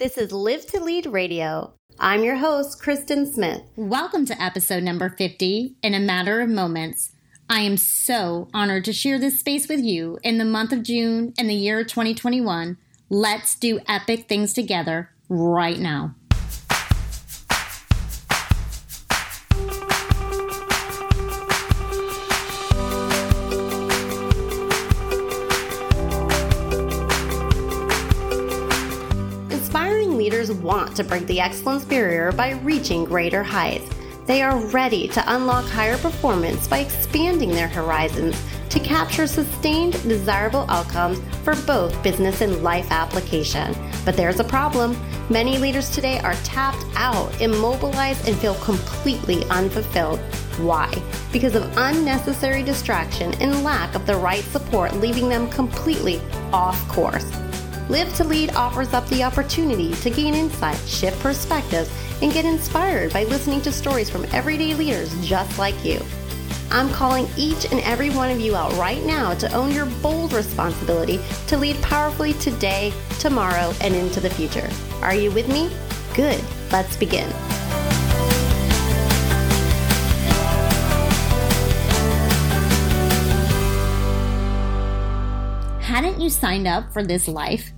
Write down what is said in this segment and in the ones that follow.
This is Live to Lead Radio. I'm your host, Kristen Smith. Welcome to episode number 50 in a matter of moments. I am so honored to share this space with you in the month of June in the year 2021. Let's do epic things together right now. Leaders want to break the excellence barrier by reaching greater heights. They are ready to unlock higher performance by expanding their horizons to capture sustained, desirable outcomes for both business and life application. But there's a problem. Many leaders today are tapped out, immobilized, and feel completely unfulfilled. Why? Because of unnecessary distraction and lack of the right support, leaving them completely off course. Live to Lead offers up the opportunity to gain insight, shift perspectives, and get inspired by listening to stories from everyday leaders just like you. I'm calling each and every one of you out right now to own your bold responsibility to lead powerfully today, tomorrow, and into the future. Are you with me? Good. Let's begin. Hadn't you signed up for this life?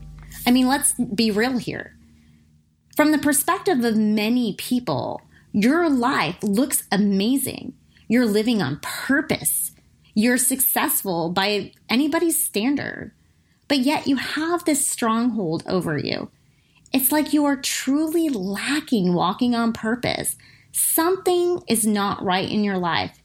I mean, let's be real here. From the perspective of many people, your life looks amazing. You're living on purpose. You're successful by anybody's standard. But yet you have this stronghold over you. It's like you are truly lacking walking on purpose. Something is not right in your life.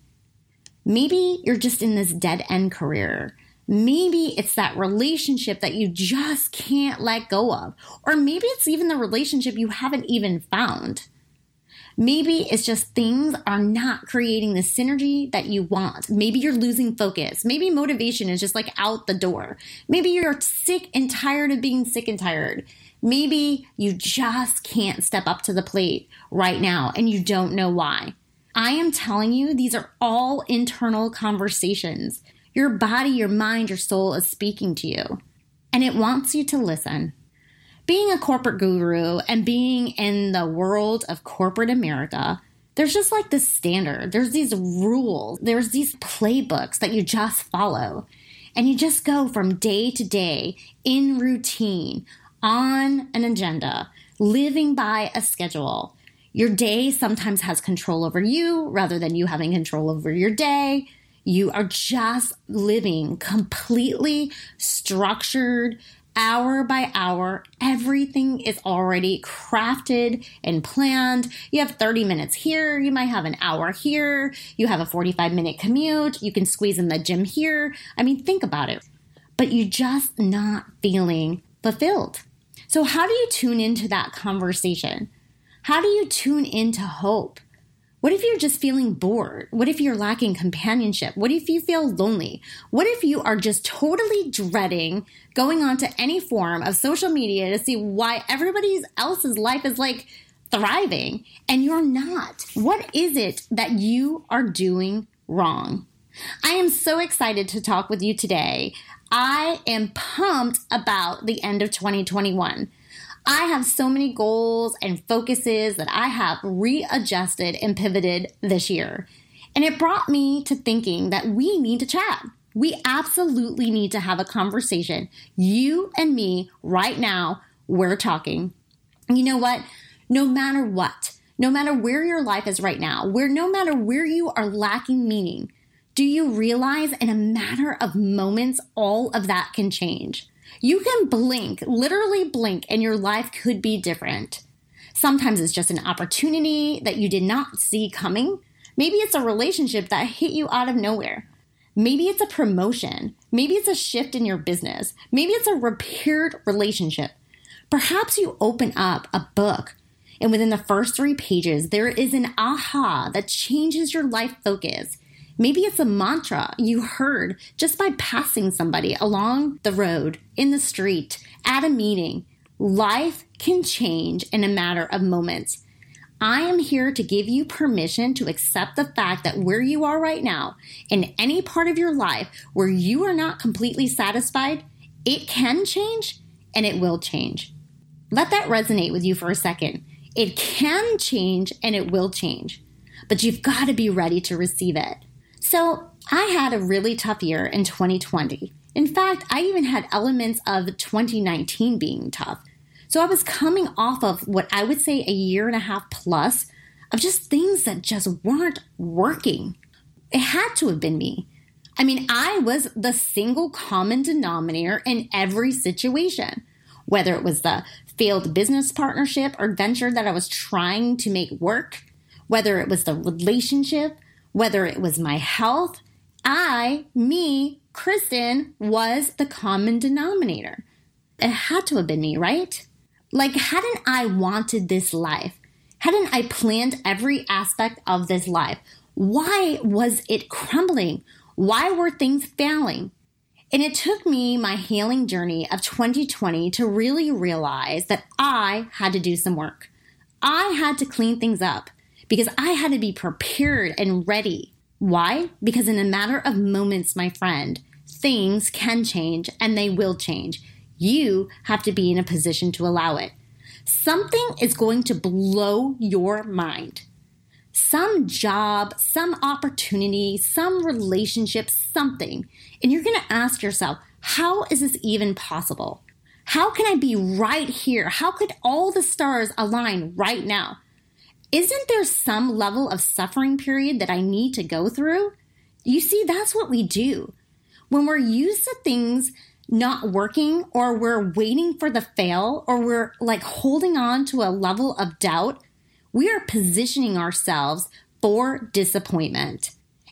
Maybe you're just in this dead end career. Maybe it's that relationship that you just can't let go of. Or maybe it's even the relationship you haven't even found. Maybe it's just things are not creating the synergy that you want. Maybe you're losing focus. Maybe motivation is just like out the door. Maybe you're sick and tired of being sick and tired. Maybe you just can't step up to the plate right now and you don't know why. I am telling you, these are all internal conversations. Your body, your mind, your soul is speaking to you, and it wants you to listen. Being a corporate guru and being in the world of corporate America, there's just like this standard. There's these rules, there's these playbooks that you just follow. And you just go from day to day in routine, on an agenda, living by a schedule. Your day sometimes has control over you rather than you having control over your day. You are just living completely structured, hour by hour. Everything is already crafted and planned. You have 30 minutes here. You might have an hour here. You have a 45 minute commute. You can squeeze in the gym here. I mean, think about it. But you're just not feeling fulfilled. So, how do you tune into that conversation? How do you tune into hope? What if you're just feeling bored? What if you're lacking companionship? What if you feel lonely? What if you are just totally dreading going onto any form of social media to see why everybody else's life is like thriving and you're not? What is it that you are doing wrong? I am so excited to talk with you today. I am pumped about the end of 2021. I have so many goals and focuses that I have readjusted and pivoted this year. And it brought me to thinking that we need to chat. We absolutely need to have a conversation. You and me right now, we're talking. You know what? No matter what, no matter where your life is right now, where no matter where you are lacking meaning, do you realize in a matter of moments, all of that can change? You can blink, literally blink, and your life could be different. Sometimes it's just an opportunity that you did not see coming. Maybe it's a relationship that hit you out of nowhere. Maybe it's a promotion. Maybe it's a shift in your business. Maybe it's a repaired relationship. Perhaps you open up a book and within the first three pages, there is an aha that changes your life focus Maybe it's a mantra you heard just by passing somebody along the road, in the street, at a meeting. Life can change in a matter of moments. I am here to give you permission to accept the fact that where you are right now, in any part of your life where you are not completely satisfied, it can change and it will change. Let that resonate with you for a second. It can change and it will change, but you've got to be ready to receive it. So, I had a really tough year in 2020. In fact, I even had elements of 2019 being tough. So, I was coming off of what I would say a year and a half plus of just things that just weren't working. It had to have been me. I mean, I was the single common denominator in every situation, whether it was the failed business partnership or venture that I was trying to make work, whether it was the relationship, whether it was my health. I, me, Kristen, was the common denominator. It had to have been me, right? Like, hadn't I wanted this life? Hadn't I planned every aspect of this life? Why was it crumbling? Why were things failing? And it took me my healing journey of 2020 to really realize that I had to do some work. I had to clean things up because I had to be prepared and ready. Why? Because in a matter of moments, my friend, things can change and they will change. You have to be in a position to allow it. Something is going to blow your mind some job, some opportunity, some relationship, something. And you're going to ask yourself, how is this even possible? How can I be right here? How could all the stars align right now? Isn't there some level of suffering period that I need to go through? You see, that's what we do. When we're used to things not working, or we're waiting for the fail, or we're like holding on to a level of doubt, we are positioning ourselves for disappointment.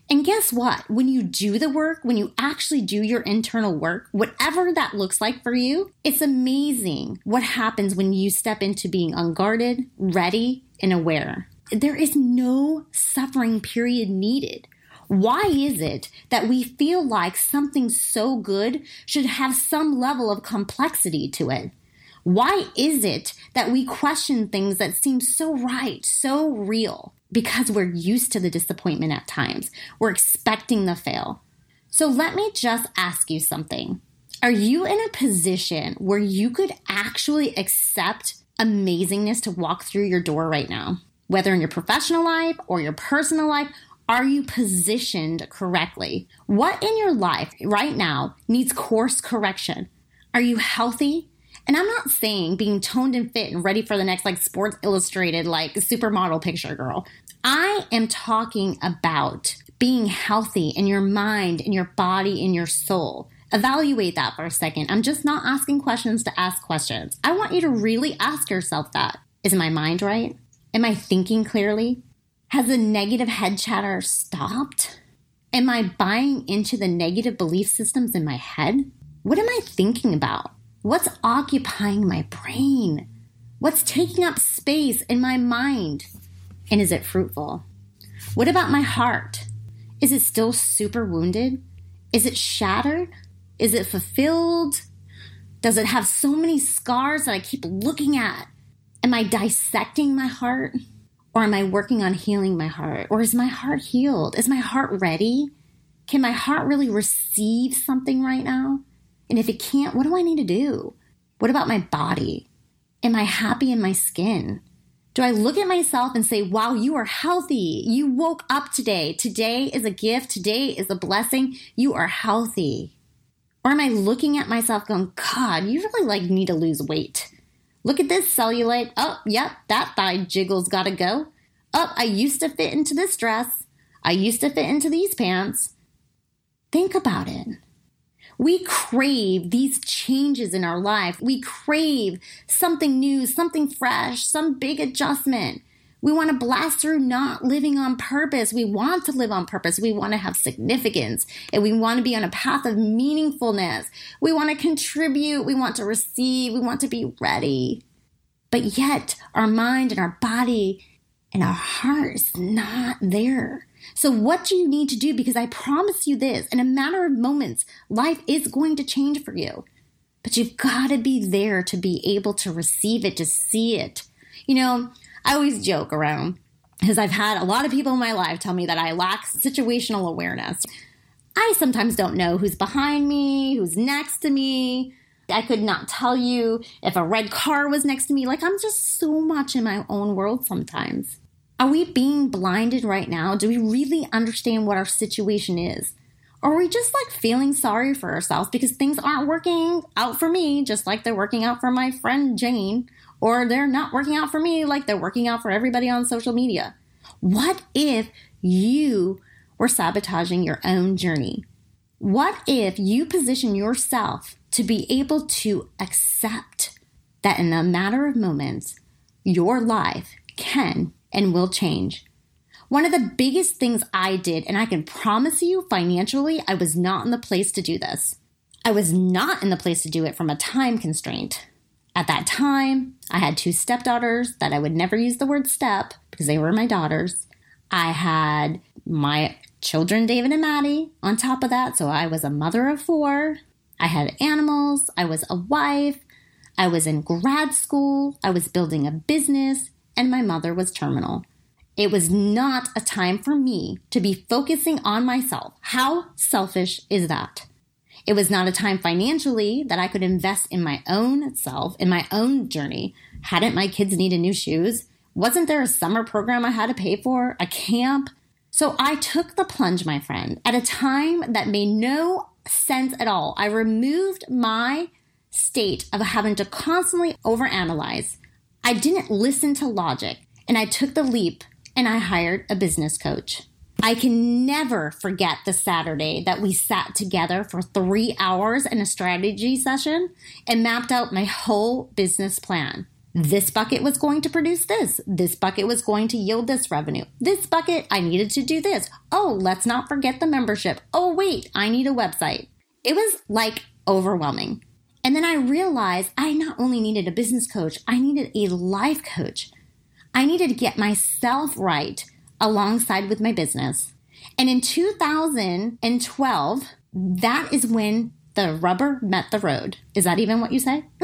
And guess what? When you do the work, when you actually do your internal work, whatever that looks like for you, it's amazing what happens when you step into being unguarded, ready, and aware. There is no suffering period needed. Why is it that we feel like something so good should have some level of complexity to it? Why is it that we question things that seem so right, so real? Because we're used to the disappointment at times. We're expecting the fail. So let me just ask you something. Are you in a position where you could actually accept amazingness to walk through your door right now? Whether in your professional life or your personal life, are you positioned correctly? What in your life right now needs course correction? Are you healthy? And I'm not saying being toned and fit and ready for the next like Sports Illustrated, like supermodel picture girl. I am talking about being healthy in your mind, in your body, in your soul. Evaluate that for a second. I'm just not asking questions to ask questions. I want you to really ask yourself that. Is my mind right? Am I thinking clearly? Has the negative head chatter stopped? Am I buying into the negative belief systems in my head? What am I thinking about? What's occupying my brain? What's taking up space in my mind? And is it fruitful? What about my heart? Is it still super wounded? Is it shattered? Is it fulfilled? Does it have so many scars that I keep looking at? Am I dissecting my heart? Or am I working on healing my heart? Or is my heart healed? Is my heart ready? Can my heart really receive something right now? And if it can't, what do I need to do? What about my body? Am I happy in my skin? Do I look at myself and say, wow, you are healthy. You woke up today. Today is a gift. Today is a blessing. You are healthy. Or am I looking at myself going, God, you really like need to lose weight. Look at this cellulite. Oh, yep, that thigh jiggle's gotta go. Oh, I used to fit into this dress. I used to fit into these pants. Think about it. We crave these changes in our life. We crave something new, something fresh, some big adjustment. We want to blast through not living on purpose. We want to live on purpose. We want to have significance and we want to be on a path of meaningfulness. We want to contribute. We want to receive. We want to be ready. But yet, our mind and our body and our heart is not there. So, what do you need to do? Because I promise you this in a matter of moments, life is going to change for you. But you've got to be there to be able to receive it, to see it. You know, I always joke around because I've had a lot of people in my life tell me that I lack situational awareness. I sometimes don't know who's behind me, who's next to me. I could not tell you if a red car was next to me. Like, I'm just so much in my own world sometimes. Are we being blinded right now? Do we really understand what our situation is? Or are we just like feeling sorry for ourselves because things aren't working out for me, just like they're working out for my friend Jane, or they're not working out for me like they're working out for everybody on social media? What if you were sabotaging your own journey? What if you position yourself to be able to accept that in a matter of moments, your life can and will change? One of the biggest things I did, and I can promise you financially, I was not in the place to do this. I was not in the place to do it from a time constraint. At that time, I had two stepdaughters that I would never use the word step because they were my daughters. I had my children, David and Maddie, on top of that. So I was a mother of four. I had animals. I was a wife. I was in grad school. I was building a business. And my mother was terminal. It was not a time for me to be focusing on myself. How selfish is that? It was not a time financially that I could invest in my own self, in my own journey. Hadn't my kids needed new shoes? Wasn't there a summer program I had to pay for? A camp? So I took the plunge, my friend, at a time that made no sense at all. I removed my state of having to constantly overanalyze. I didn't listen to logic and I took the leap and I hired a business coach. I can never forget the Saturday that we sat together for three hours in a strategy session and mapped out my whole business plan. This bucket was going to produce this. This bucket was going to yield this revenue. This bucket, I needed to do this. Oh, let's not forget the membership. Oh, wait, I need a website. It was like overwhelming. And then I realized I not only needed a business coach, I needed a life coach. I needed to get myself right alongside with my business. And in 2012, that is when the rubber met the road. Is that even what you say?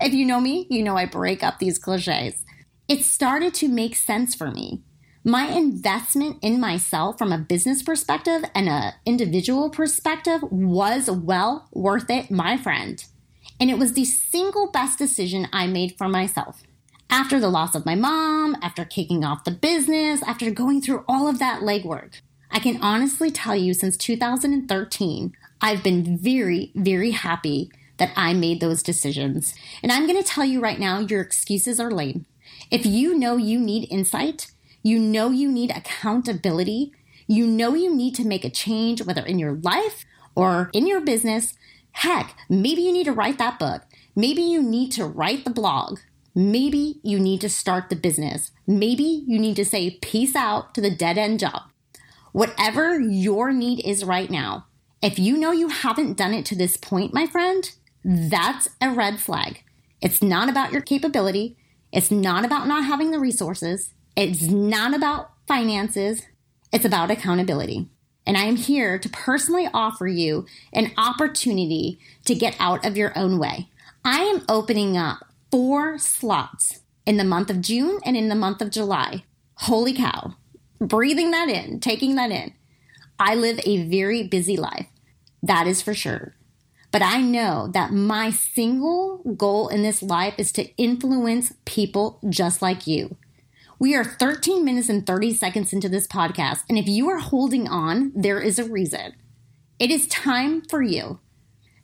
if you know me, you know I break up these cliches. It started to make sense for me. My investment in myself from a business perspective and an individual perspective was well worth it, my friend. And it was the single best decision I made for myself after the loss of my mom, after kicking off the business, after going through all of that legwork. I can honestly tell you since 2013, I've been very, very happy that I made those decisions. And I'm going to tell you right now, your excuses are lame. If you know you need insight, you know you need accountability, you know you need to make a change, whether in your life or in your business, heck, maybe you need to write that book. Maybe you need to write the blog. Maybe you need to start the business. Maybe you need to say peace out to the dead end job. Whatever your need is right now, if you know you haven't done it to this point, my friend, that's a red flag. It's not about your capability. It's not about not having the resources. It's not about finances. It's about accountability. And I am here to personally offer you an opportunity to get out of your own way. I am opening up four slots in the month of June and in the month of July. Holy cow. Breathing that in, taking that in. I live a very busy life. That is for sure. But I know that my single goal in this life is to influence people just like you. We are 13 minutes and 30 seconds into this podcast, and if you are holding on, there is a reason. It is time for you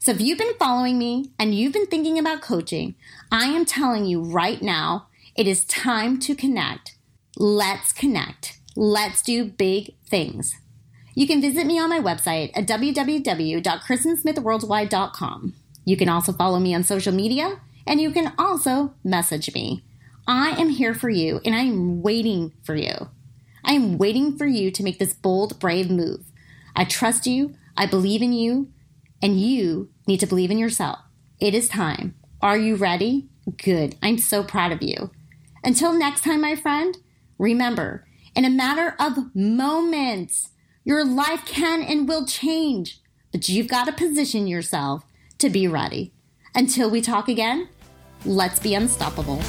so if you've been following me and you've been thinking about coaching, I am telling you right now, it is time to connect. Let's connect. Let's do big things. You can visit me on my website at www.kristensmithworldwide.com. You can also follow me on social media and you can also message me. I am here for you and I am waiting for you. I am waiting for you to make this bold, brave move. I trust you. I believe in you. And you need to believe in yourself. It is time. Are you ready? Good. I'm so proud of you. Until next time, my friend, remember, in a matter of moments, your life can and will change, but you've got to position yourself to be ready. Until we talk again, let's be unstoppable.